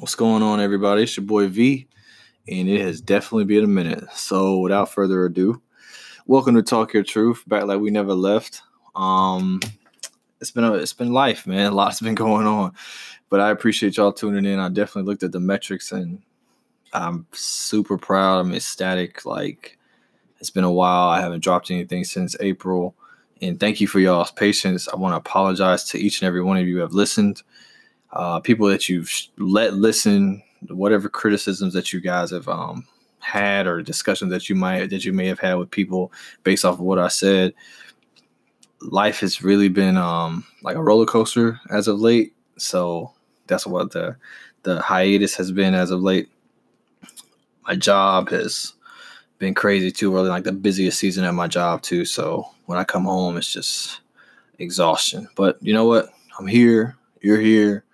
What's going on, everybody? It's your boy V, and it has definitely been a minute. So, without further ado, welcome to Talk Your Truth. Back like we never left. Um, it's been a, it's been life, man. A lot's been going on, but I appreciate y'all tuning in. I definitely looked at the metrics, and I'm super proud. I'm ecstatic. Like it's been a while. I haven't dropped anything since April, and thank you for y'all's patience. I want to apologize to each and every one of you who have listened uh, people that you've let listen, whatever criticisms that you guys have um, had or discussions that you might that you may have had with people based off of what I said. Life has really been um, like a roller coaster as of late, so that's what the the hiatus has been as of late. My job has been crazy too, really like the busiest season at my job too. So when I come home, it's just exhaustion. But you know what? I'm here. You're here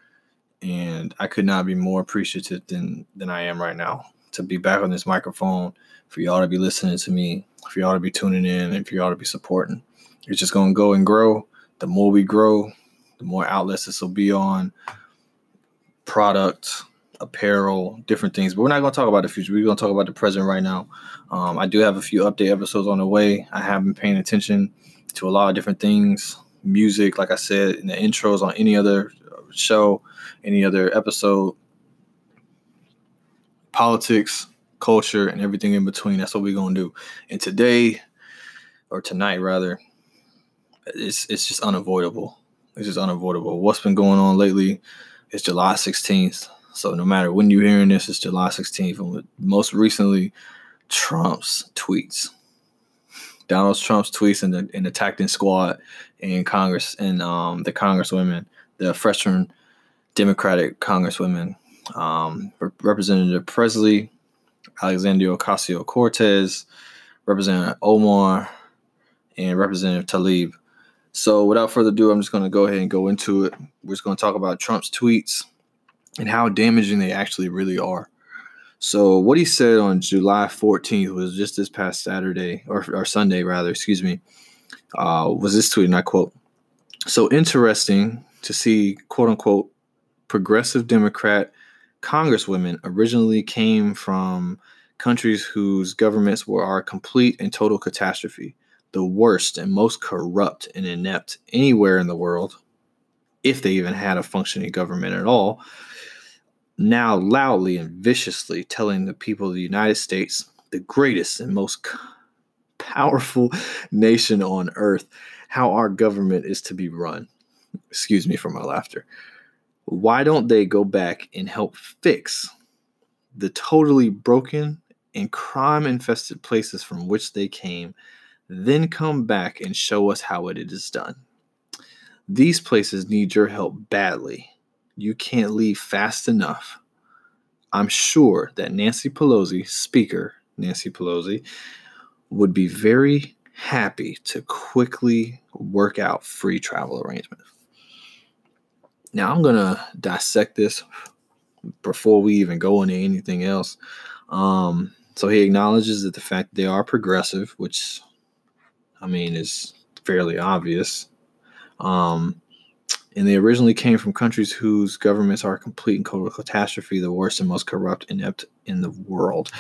and I could not be more appreciative than than I am right now to be back on this microphone, for y'all to be listening to me, for y'all to be tuning in, and for y'all to be supporting. It's just gonna go and grow. The more we grow, the more outlets this will be on. Product, apparel, different things. But we're not gonna talk about the future. We're gonna talk about the present right now. Um, I do have a few update episodes on the way. I have been paying attention to a lot of different things. Music, like I said in the intros on any other show any other episode. Politics, culture, and everything in between. That's what we're gonna do. And today, or tonight rather, it's it's just unavoidable. It's just unavoidable. What's been going on lately? It's July 16th. So no matter when you're hearing this, it's July 16th. And most recently, Trump's tweets. Donald Trump's tweets and the, and the Tacting Squad in Congress and um, the Congresswomen, the freshman Democratic Congresswomen, um, Representative Pressley, Alexandria Ocasio Cortez, Representative Omar, and Representative Tlaib. So, without further ado, I'm just going to go ahead and go into it. We're just going to talk about Trump's tweets and how damaging they actually really are. So, what he said on July 14th was just this past Saturday, or, or Sunday, rather, excuse me, uh, was this tweet, and I quote So interesting to see, quote unquote, progressive Democrat congresswomen originally came from countries whose governments were our complete and total catastrophe, the worst and most corrupt and inept anywhere in the world, if they even had a functioning government at all, now loudly and viciously telling the people of the United States, the greatest and most powerful nation on earth, how our government is to be run. Excuse me for my laughter why don't they go back and help fix the totally broken and crime infested places from which they came, then come back and show us how it is done? These places need your help badly. You can't leave fast enough. I'm sure that Nancy Pelosi, Speaker Nancy Pelosi, would be very happy to quickly work out free travel arrangements. Now I'm gonna dissect this before we even go into anything else. Um, so he acknowledges that the fact that they are progressive, which I mean is fairly obvious. Um, and they originally came from countries whose governments are a complete and total catastrophe, the worst and most corrupt, inept in the world.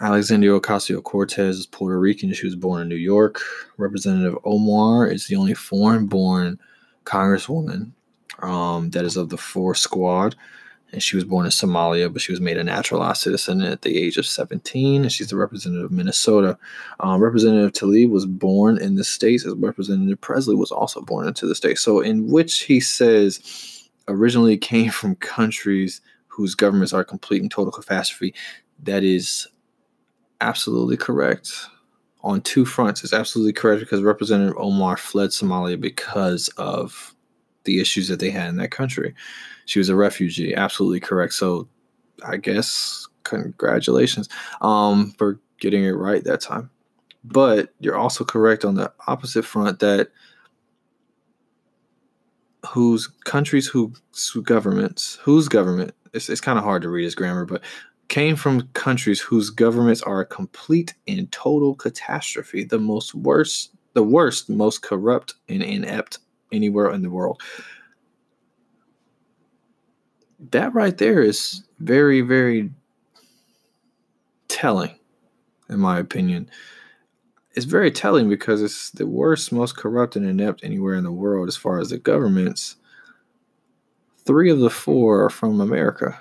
Alexandria Ocasio Cortez is Puerto Rican. She was born in New York. Representative Omar is the only foreign born congresswoman um, that is of the four squad. And she was born in Somalia, but she was made a naturalized citizen at the age of 17. And she's the representative of Minnesota. Um, representative Tlaib was born in the States, as Representative Pressley was also born into the States. So, in which he says originally came from countries whose governments are complete and total catastrophe. That is absolutely correct on two fronts. It's absolutely correct because Representative Omar fled Somalia because of the issues that they had in that country. She was a refugee. Absolutely correct. So I guess congratulations um, for getting it right that time. But you're also correct on the opposite front that whose countries, whose governments, whose government, it's, it's kind of hard to read his grammar, but came from countries whose governments are a complete and total catastrophe, the most worst, the worst, most corrupt and inept anywhere in the world. that right there is very, very telling, in my opinion. It's very telling because it's the worst, most corrupt and inept anywhere in the world as far as the governments. Three of the four are from America.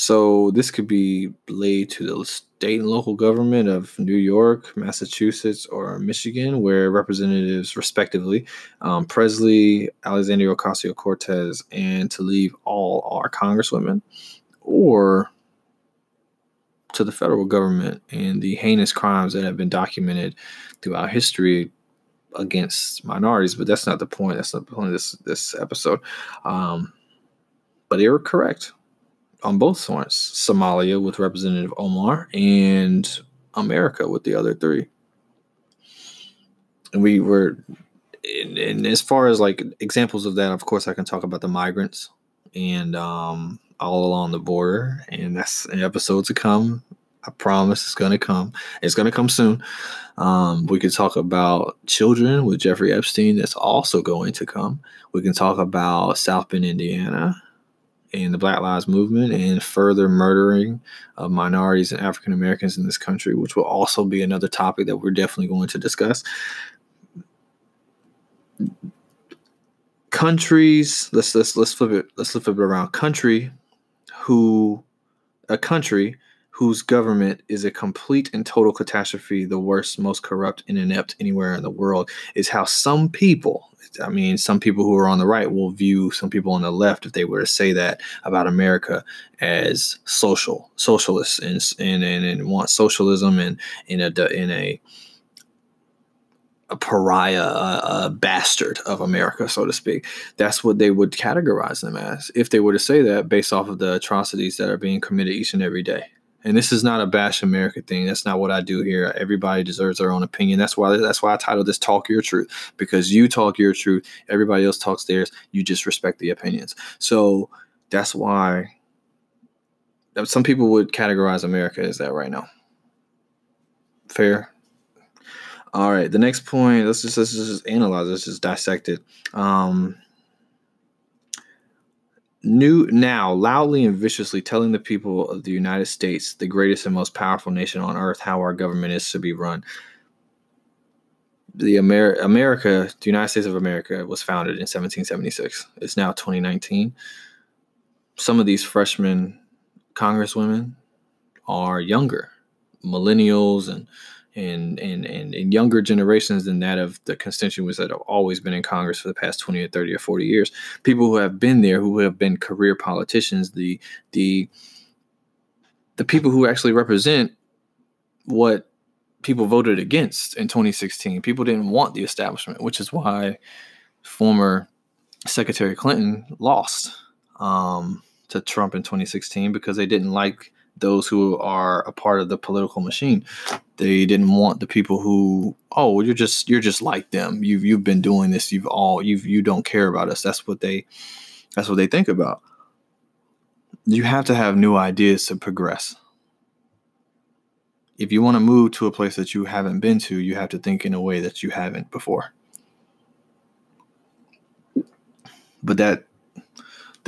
So this could be laid to the state and local government of New York, Massachusetts, or Michigan, where representatives, respectively, um, Pressley, Alexandria Ocasio Cortez, and Tlaib all are congresswomen, or to the federal government and the heinous crimes that have been documented throughout history against minorities. But that's not the point. That's not the point of this this episode. Um, but they were correct on both fronts Somalia with Representative Omar and America with the other three. And we were, and, and as far as like examples of that, of course, I can talk about the migrants and um, all along the border. And that's an episode to come. I promise it's going to come. It's going to come soon. Um, we could talk about children with Jeffrey Epstein. That's also going to come. We can talk about South Bend, Indiana and the Black Lives Movement and further murdering of minorities and African Americans in this country, which will also be another topic that we're definitely going to discuss. Countries, let's let's let's flip it let's flip it around. Country who a country whose government is a complete and total catastrophe, the worst, most corrupt and inept anywhere in the world, is how some people I mean, some people who are on the right will view some people on the left, if they were to say that about America, as social, socialists, and and and, and want socialism and in a in a a pariah, a, a, bastard of America, so to speak. That's what they would categorize them as if they were to say that based off of the atrocities that are being committed each and every day. And this is not a bash America thing. That's not what I do here. Everybody deserves their own opinion. That's why that's why I titled this "Talk Your Truth" because you talk your truth. Everybody else talks theirs. You just respect the opinions. So that's why some people would categorize America as that right now. Fair. All right. The next point. Let's just let's just analyze. Let's just dissect it. Um, new now loudly and viciously telling the people of the United States, the greatest and most powerful nation on earth, how our government is to be run. The Amer- America, the United States of America, was founded in 1776. It's now 2019. Some of these freshman congresswomen are younger, millennials and and, and, and, younger generations than that of the constituents that have always been in Congress for the past 20 or 30 or 40 years. People who have been there, who have been career politicians, the the the people who actually represent what people voted against in 2016. People didn't want the establishment, which is why former Secretary Clinton lost um, to Trump in 2016 because they didn't like those who are a part of the political machine. They didn't want the people who, oh, you're just you're just like them. You've you've been doing this. You've all you've you don't care about us. That's what they that's what they think about. You have to have new ideas to progress. If you want to move to a place that you haven't been to, you have to think in a way that you haven't before. But that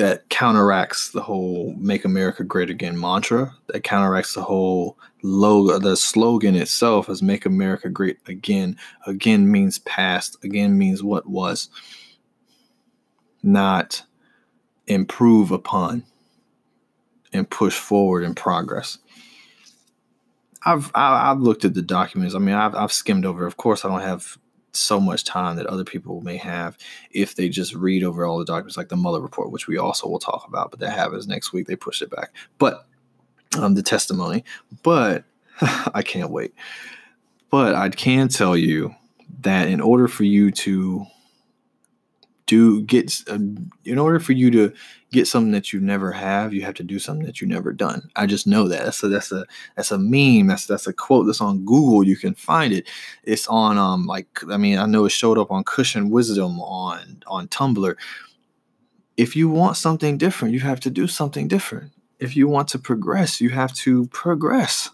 that counteracts the whole "Make America Great Again" mantra. That counteracts the whole logo, the slogan itself as "Make America Great Again." Again means past. Again means what was, not improve upon and push forward in progress. I've I've looked at the documents. I mean, I've I've skimmed over. Of course, I don't have so much time that other people may have if they just read over all the documents, like the Mueller report, which we also will talk about. But that happens next week. They pushed it back. But um, the testimony. But I can't wait. But I can tell you that in order for you to do get uh, in order for you to get something that you never have you have to do something that you never done. I just know that. A that's a that's a meme. That's that's a quote that's on google. You can find it. It's on um like i mean i know it showed up on cushion wisdom on on tumblr. If you want something different you have to do something different. If you want to progress you have to progress.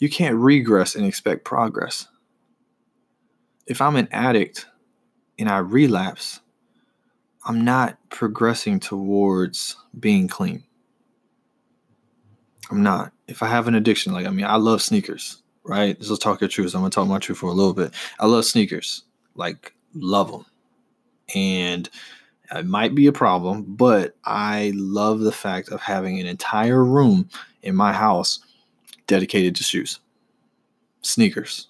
You can't regress and expect progress. If i'm an addict and i relapse I'm not progressing towards being clean. I'm not. If I have an addiction, like I mean, I love sneakers, right? Let's talk your truth. I'm gonna talk my truth for a little bit. I love sneakers, like love them, and it might be a problem, but I love the fact of having an entire room in my house dedicated to shoes, sneakers,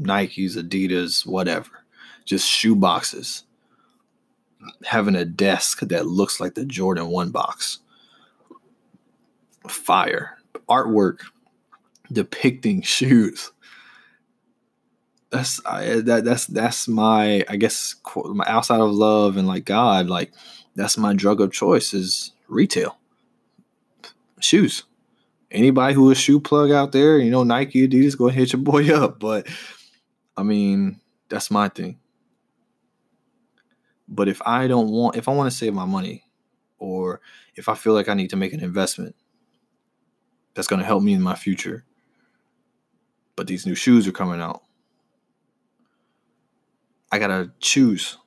Nikes, Adidas, whatever, just shoe boxes. Having a desk that looks like the Jordan 1 box. Fire. Artwork depicting shoes. That's I, that that's that's my I guess my outside of love and like God like that's my drug of choice is retail shoes anybody who is shoe plug out there, you know, Nike, Adidas, go hit your boy up. But I mean, that's my thing. But if I don't want, if I want to save my money, or if I feel like I need to make an investment that's going to help me in my future, but these new shoes are coming out, I got to choose.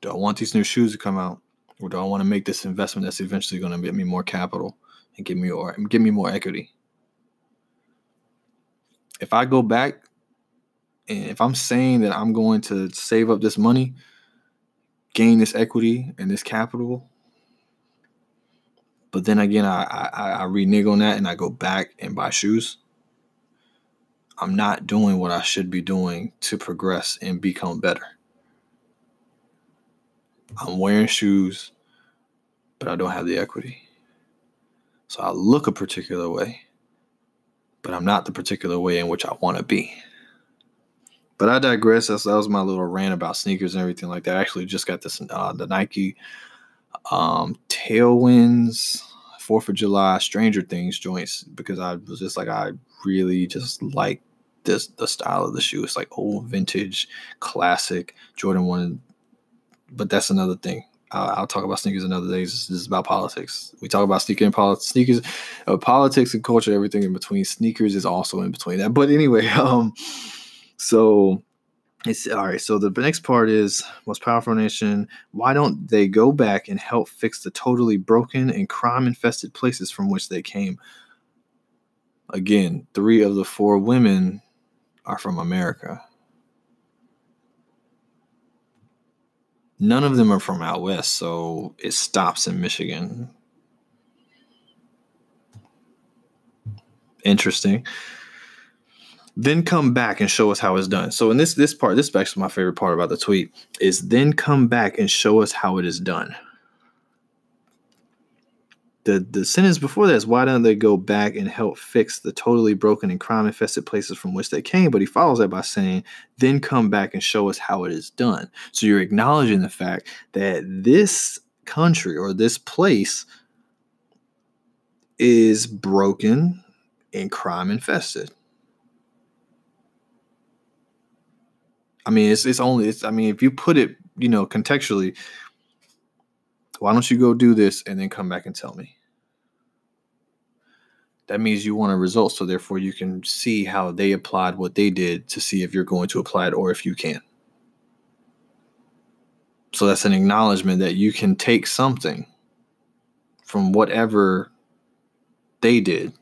Do I want these new shoes to come out? Or do I want to make this investment that's eventually going to get me more capital? and give me more give me more equity. If I go back and if I'm saying that I'm going to save up this money, gain this equity and this capital, but then again I I, I renege on that and I go back and buy shoes. I'm not doing what I should be doing to progress and become better. I'm wearing shoes, but I don't have the equity. So I look a particular way, but I'm not the particular way in which I want to be. But I digress. That's, that was my little rant about sneakers and everything like that. I actually just got this uh, the Nike um, Tailwinds Fourth of July Stranger Things joints because I was just like I really just like this the style of the shoe. It's like old vintage, classic Jordan one. But that's another thing. I'll talk about sneakers another day. This is about politics. We talk about sneaker and politics, sneakers, uh, politics and culture, everything in between. Sneakers is also in between that. But anyway, um, so it's all right. So the next part is most powerful nation. Why don't they go back and help fix the totally broken and crime infested places from which they came? Again, three of the four women are from America. None of them are from out west, so it stops in Michigan. Interesting. Then come back and show us how it's done. So in this this part, this is actually my favorite part about the tweet is then come back and show us how it is done. The the sentence before that is why don't they go back and help fix the totally broken and crime infested places from which they came? But he follows that by saying then come back and show us how it is done. So you're acknowledging the fact that this country or this place is broken and crime infested i mean it's, it's only it's i mean if you put it you know contextually why don't you go do this and then come back and tell me? That means you want a result, so therefore you can see how they applied what they did to see if you're going to apply it or if you can. So that's an acknowledgement that you can take something from whatever they did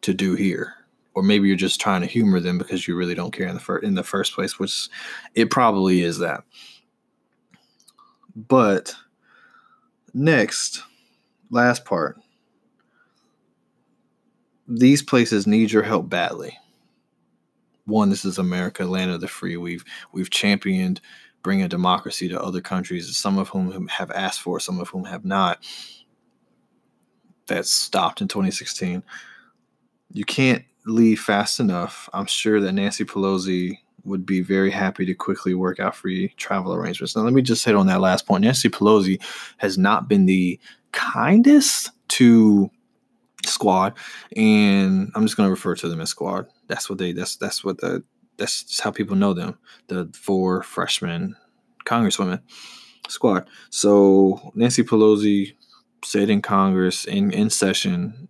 to do here or maybe you're just trying to humor them because you really don't care in the fir- in the first place which it probably is that but Next, last part. These places need your help badly. One, this is America, land of the free. We've we've championed bringing democracy to other countries, some of whom have asked for, some of whom have not. That stopped in 2016. You can't leave fast enough. I'm sure that Nancy Pelosi would be very happy to quickly work out free travel arrangements. Now, let me just hit on that last point. Nancy Pelosi has not been the kindest to squad, and I'm just going to refer to them as squad. That's what they. That's that's what the. That's how people know them. The four freshman congresswomen squad. So Nancy Pelosi said in Congress in in session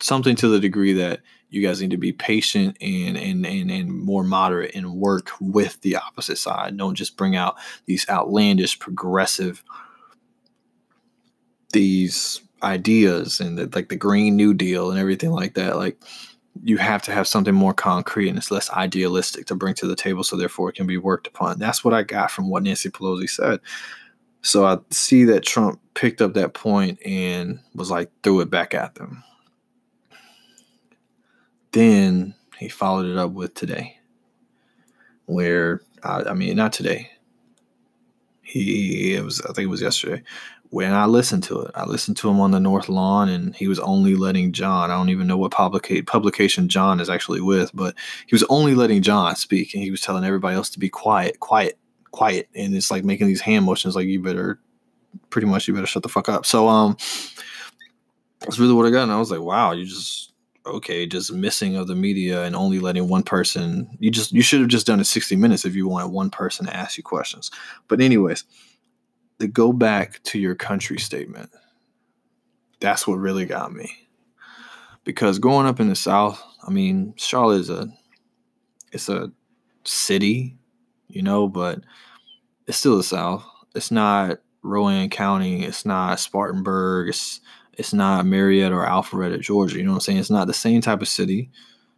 something to the degree that you guys need to be patient and and and, and more moderate and work with the opposite side. Don't just bring out these outlandish progressive these ideas and the, like the Green New Deal and everything like that. Like you have to have something more concrete and it's less idealistic to bring to the table, so therefore it can be worked upon. That's what I got from what Nancy Pelosi said. So I see that Trump picked up that point and was like threw it back at them. Then he followed it up with today, where I, I mean, not today. He it was I think it was yesterday, when I listened to it, I listened to him on the North Lawn, and he was only letting John. I don't even know what publica- publication John is actually with, but he was only letting John speak, and he was telling everybody else to be quiet, quiet, quiet, and it's like making these hand motions, like you better, pretty much, you better shut the fuck up. So, um, that's really what I got, and I was like, wow, you just okay, just missing of the media and only letting one person. You just you should have just done it sixty minutes if you wanted one person to ask you questions. But anyways the go back to your country statement. That's what really got me. Because growing up in the South, I mean, Charlotte is a it's a city, you know, but it's still the South. It's not Rowan County. It's not Spartanburg. It's it's not Marietta or Alpharetta, Georgia. You know what I'm saying? It's not the same type of city.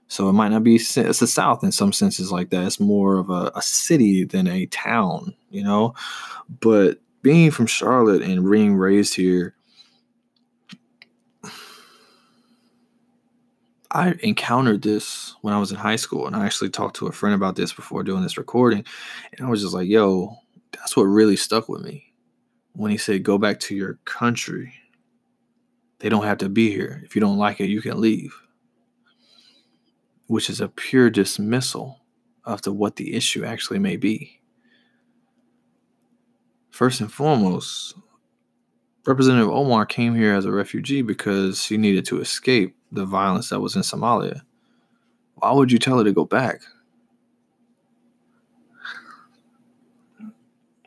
So it might not be, it's the South in some senses like that. It's more of a, a city than a town, you know? But being from Charlotte and being raised here, I encountered this when I was in high school, and I actually talked to a friend about this before doing this recording, and I was just like, "Yo, that's what really stuck with me." When he said, "Go back to your country," they don't have to be here. If you don't like it, you can leave, which is a pure dismissal of the, what the issue actually may be. First and foremost, Representative Omar came here as a refugee because he needed to escape the violence that was in Somalia. Why would you tell her to go back?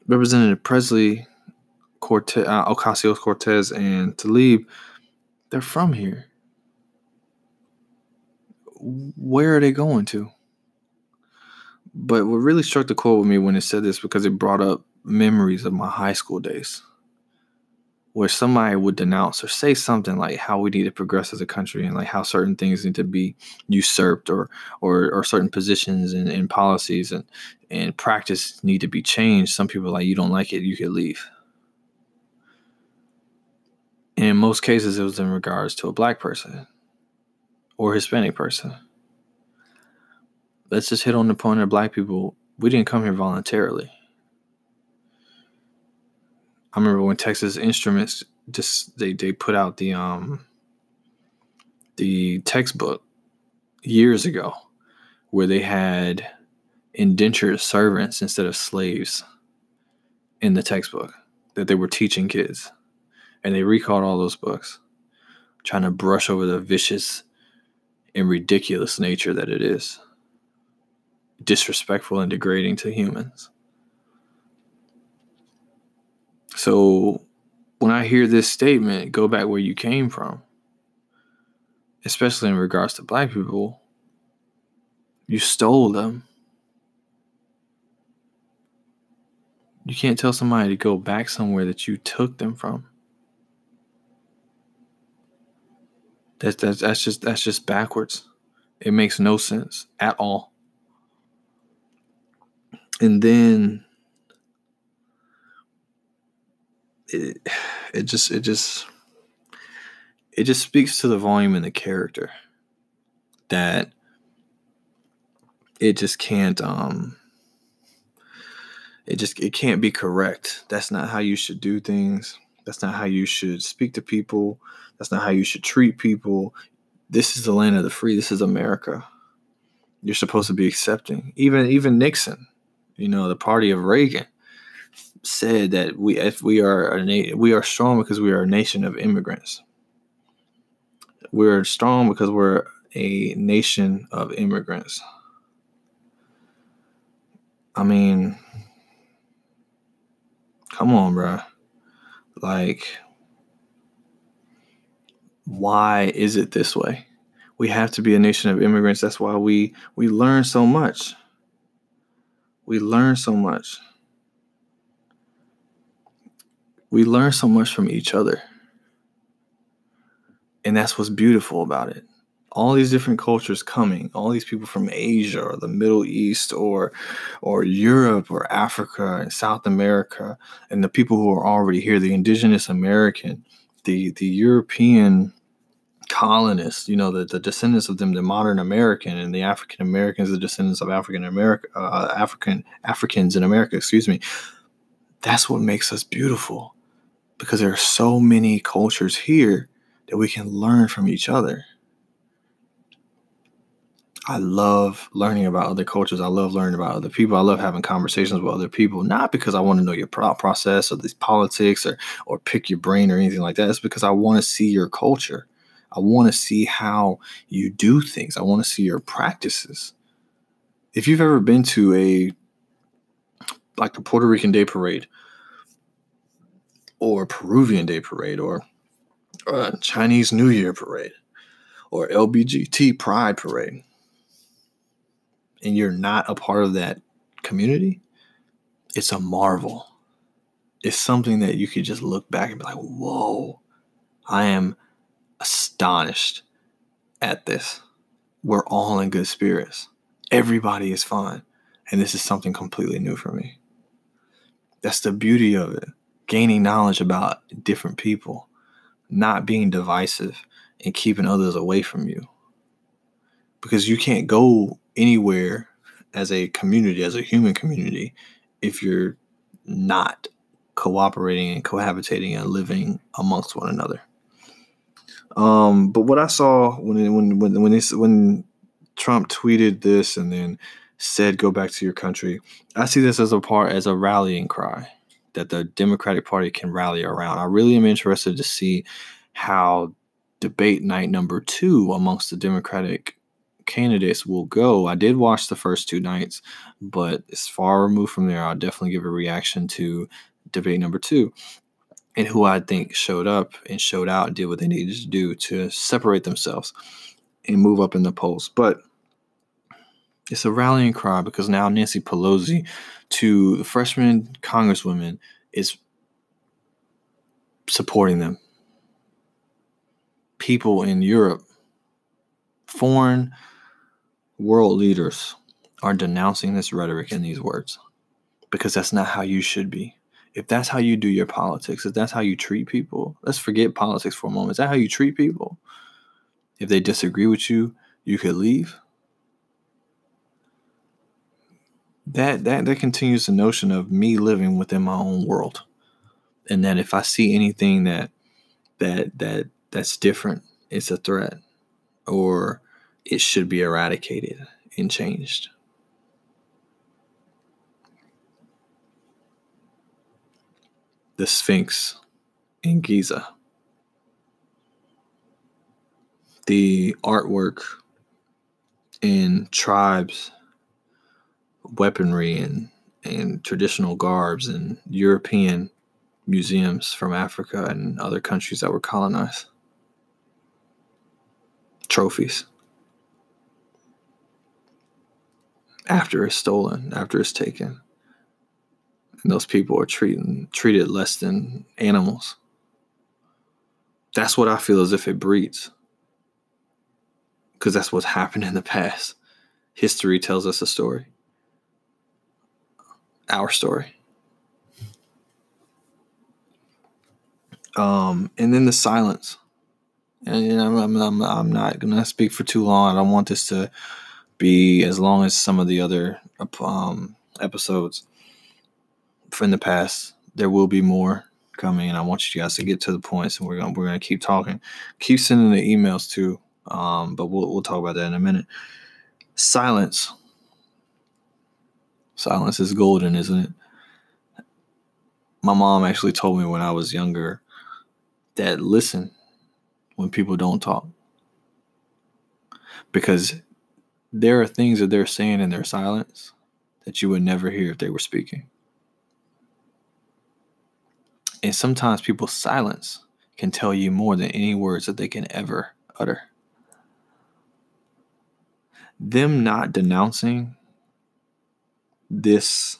Representative Pressley, Cortez, uh, Ocasio Cortez, and Tlaib, they're from here. Where are they going to? But what really struck the chord with me when it said this because it brought up memories of my high school days where somebody would denounce or say something like how we need to progress as a country and like how certain things need to be usurped or or, or certain positions and, and policies and, and practice need to be changed. Some people like you don't like it, you could leave. In most cases it was in regards to a black person or Hispanic person. Let's just hit on the point of black people. We didn't come here voluntarily I remember when Texas Instruments just they they put out the um the textbook years ago where they had indentured servants instead of slaves in the textbook that they were teaching kids. And they recalled all those books, trying to brush over the vicious and ridiculous nature that it is. Disrespectful and degrading to humans. So when I hear this statement, go back where you came from, especially in regards to black people, you stole them. You can't tell somebody to go back somewhere that you took them from. That's that's that's just that's just backwards. It makes no sense at all. And then it, it just it just it just speaks to the volume and the character that it just can't um it just it can't be correct that's not how you should do things that's not how you should speak to people that's not how you should treat people this is the land of the free this is america you're supposed to be accepting even even nixon you know the party of reagan said that we if we are a na- we are strong because we are a nation of immigrants. We're strong because we're a nation of immigrants. I mean, come on, bro. Like, why is it this way? We have to be a nation of immigrants. That's why we we learn so much. We learn so much we learn so much from each other. And that's what's beautiful about it. All these different cultures coming, all these people from Asia or the Middle East or or Europe or Africa and South America, and the people who are already here, the indigenous American, the the European colonists, you know, the, the descendants of them, the modern American and the African Americans, the descendants of African America, uh, African Africans in America, excuse me. That's what makes us beautiful because there are so many cultures here that we can learn from each other. I love learning about other cultures. I love learning about other people. I love having conversations with other people, not because I want to know your process or these politics or or pick your brain or anything like that. It's because I want to see your culture. I want to see how you do things. I want to see your practices. If you've ever been to a like a Puerto Rican Day Parade or Peruvian Day Parade or a Chinese New Year Parade or LBGT Pride Parade, and you're not a part of that community, it's a marvel. It's something that you could just look back and be like, whoa, I am astonished at this. We're all in good spirits. Everybody is fine. And this is something completely new for me. That's the beauty of it. Gaining knowledge about different people, not being divisive and keeping others away from you. Because you can't go anywhere as a community, as a human community, if you're not cooperating and cohabitating and living amongst one another. Um, but what I saw when when when when this when Trump tweeted this and then said go back to your country, I see this as a part as a rallying cry that the Democratic Party can rally around. I really am interested to see how debate night number two amongst the Democratic candidates will go. I did watch the first two nights, but it's far removed from there. I'll definitely give a reaction to debate number two and who I think showed up and showed out and did what they needed to do to separate themselves and move up in the polls. But it's a rallying cry because now Nancy Pelosi, to the freshman congresswoman, is supporting them. People in Europe, foreign world leaders are denouncing this rhetoric in these words because that's not how you should be if that's how you do your politics, if that's how you treat people, let's forget politics for a moment. Is that how you treat people? If they disagree with you, you could leave. That that that continues the notion of me living within my own world. And that if I see anything that that that that's different, it's a threat or it should be eradicated and changed. the Sphinx in Giza. The artwork in tribes, weaponry, and, and traditional garbs in European museums from Africa and other countries that were colonized. Trophies. After it's stolen, after it's taken and those people are treating treated less than animals. That's what I feel as if it breeds. Because that's what's happened in the past. History tells us a story. Our story. Um, and then the silence. And know, I'm, I'm, I'm not going to speak for too long. I don't want this to be as long as some of the other um, episodes from the past. There will be more coming, and I want you guys to get to the points, and we're gonna we're gonna keep talking. Keep sending the emails too, um, but we'll we'll talk about that in a minute. Silence. Silence is golden, isn't it? My mom actually told me when I was younger that listen when people don't talk. Because there are things that they're saying in their silence that you would never hear if they were speaking. And sometimes people's silence can tell you more than any words that they can ever utter. Them not denouncing this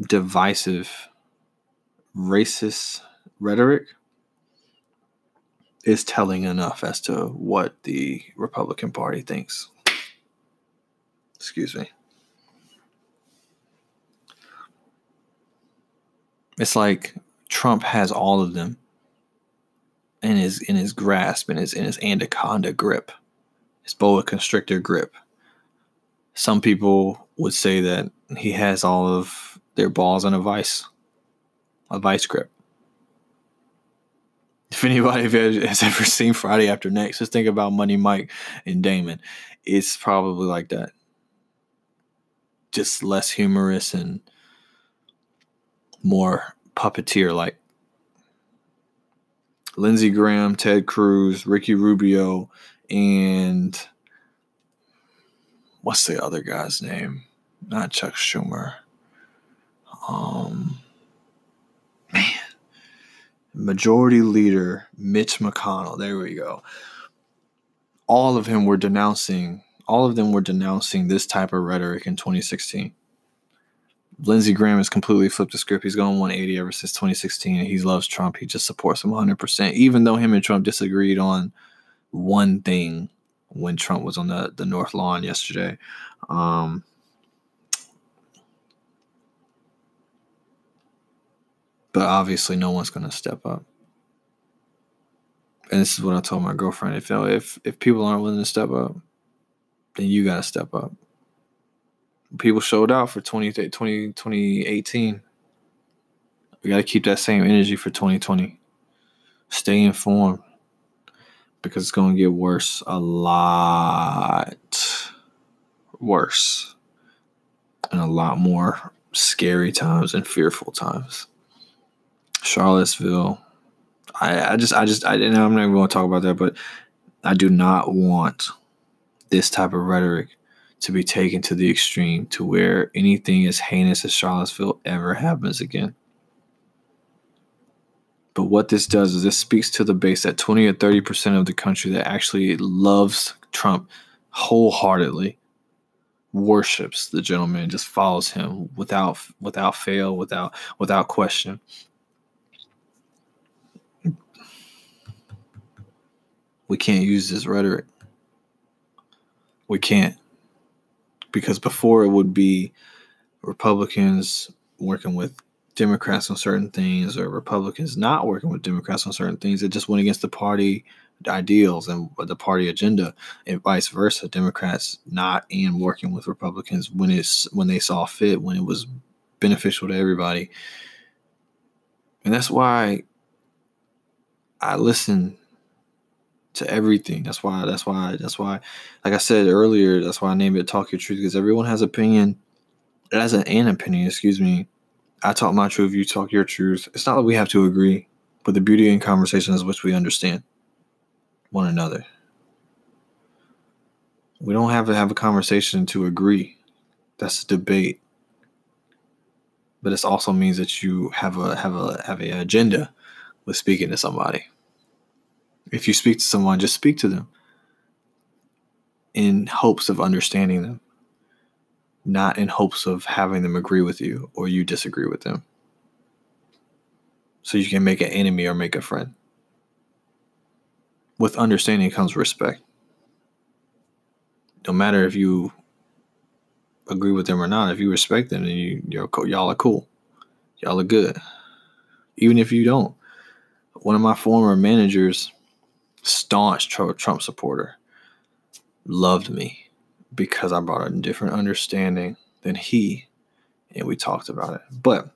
divisive, racist rhetoric is telling enough as to what the Republican Party thinks. Excuse me. It's like Trump has all of them in his in his grasp, in his in his anaconda grip, his boa constrictor grip. Some people would say that he has all of their balls in a vice, a vice grip. If anybody has ever seen Friday After Next, just think about Money Mike and Damon. It's probably like that. Just less humorous and more puppeteer like. Lindsey Graham, Ted Cruz, Ricky Rubio, and what's the other guy's name? Not Chuck Schumer. Um, man, Majority Leader Mitch McConnell. There we go. All of him were denouncing. All of them were denouncing this type of rhetoric in 2016. Lindsey Graham has completely flipped the script. He's gone 180 ever since 2016, and he loves Trump. He just supports him 100%, even though him and Trump disagreed on one thing when Trump was on the, the North Lawn yesterday. Um, but obviously, no one's going to step up. And this is what I told my girlfriend. If if if people aren't willing to step up, then you got to step up. People showed out for 20, 20 2018. We got to keep that same energy for 2020. Stay informed because it's going to get worse a lot worse and a lot more scary times and fearful times. Charlottesville. I, I just I just I didn't I'm not even going to talk about that, but I do not want this type of rhetoric to be taken to the extreme to where anything as heinous as Charlottesville ever happens again. But what this does is this speaks to the base that 20 or 30% of the country that actually loves Trump wholeheartedly worships the gentleman just follows him without without fail without without question we can't use this rhetoric we can't because before it would be republicans working with Democrats on certain things or Republicans not working with Democrats on certain things. It just went against the party ideals and the party agenda, and vice versa. Democrats not in working with Republicans when it's when they saw fit, when it was beneficial to everybody. And that's why I listen to everything. That's why that's why that's why like I said earlier, that's why I named it Talk Your Truth, because everyone has opinion. It has an, an opinion, excuse me I talk my truth, you talk your truth. It's not that we have to agree, but the beauty in conversation is which we understand one another. We don't have to have a conversation to agree. That's a debate. But this also means that you have a have a have a agenda with speaking to somebody. If you speak to someone, just speak to them in hopes of understanding them not in hopes of having them agree with you or you disagree with them. So you can make an enemy or make a friend. With understanding comes respect. No matter if you agree with them or not, if you respect them, then you, y'all are cool. Y'all are good. Even if you don't. One of my former managers, staunch Trump supporter, loved me because I brought a different understanding than he, and we talked about it. But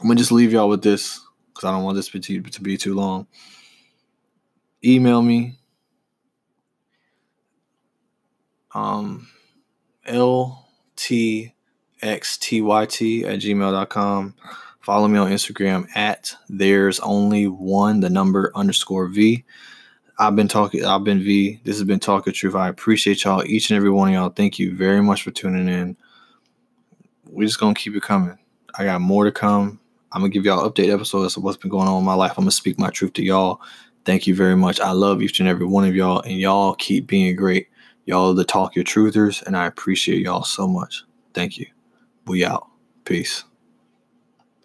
I'm gonna just leave y'all with this because I don't want this to be, too long. Email me. Um, LTXTYT at gmail.com. Follow me on Instagram at there's only one, the number underscore V. I've been talking. I've been V. This has been Talking Truth. I appreciate y'all, each and every one of y'all. Thank you very much for tuning in. We're just gonna keep it coming. I got more to come. I'm gonna give y'all update episodes of what's been going on in my life. I'm gonna speak my truth to y'all. Thank you very much. I love each and every one of y'all, and y'all keep being great. Y'all are the Talk Your Truthers, and I appreciate y'all so much. Thank you. We out. Peace.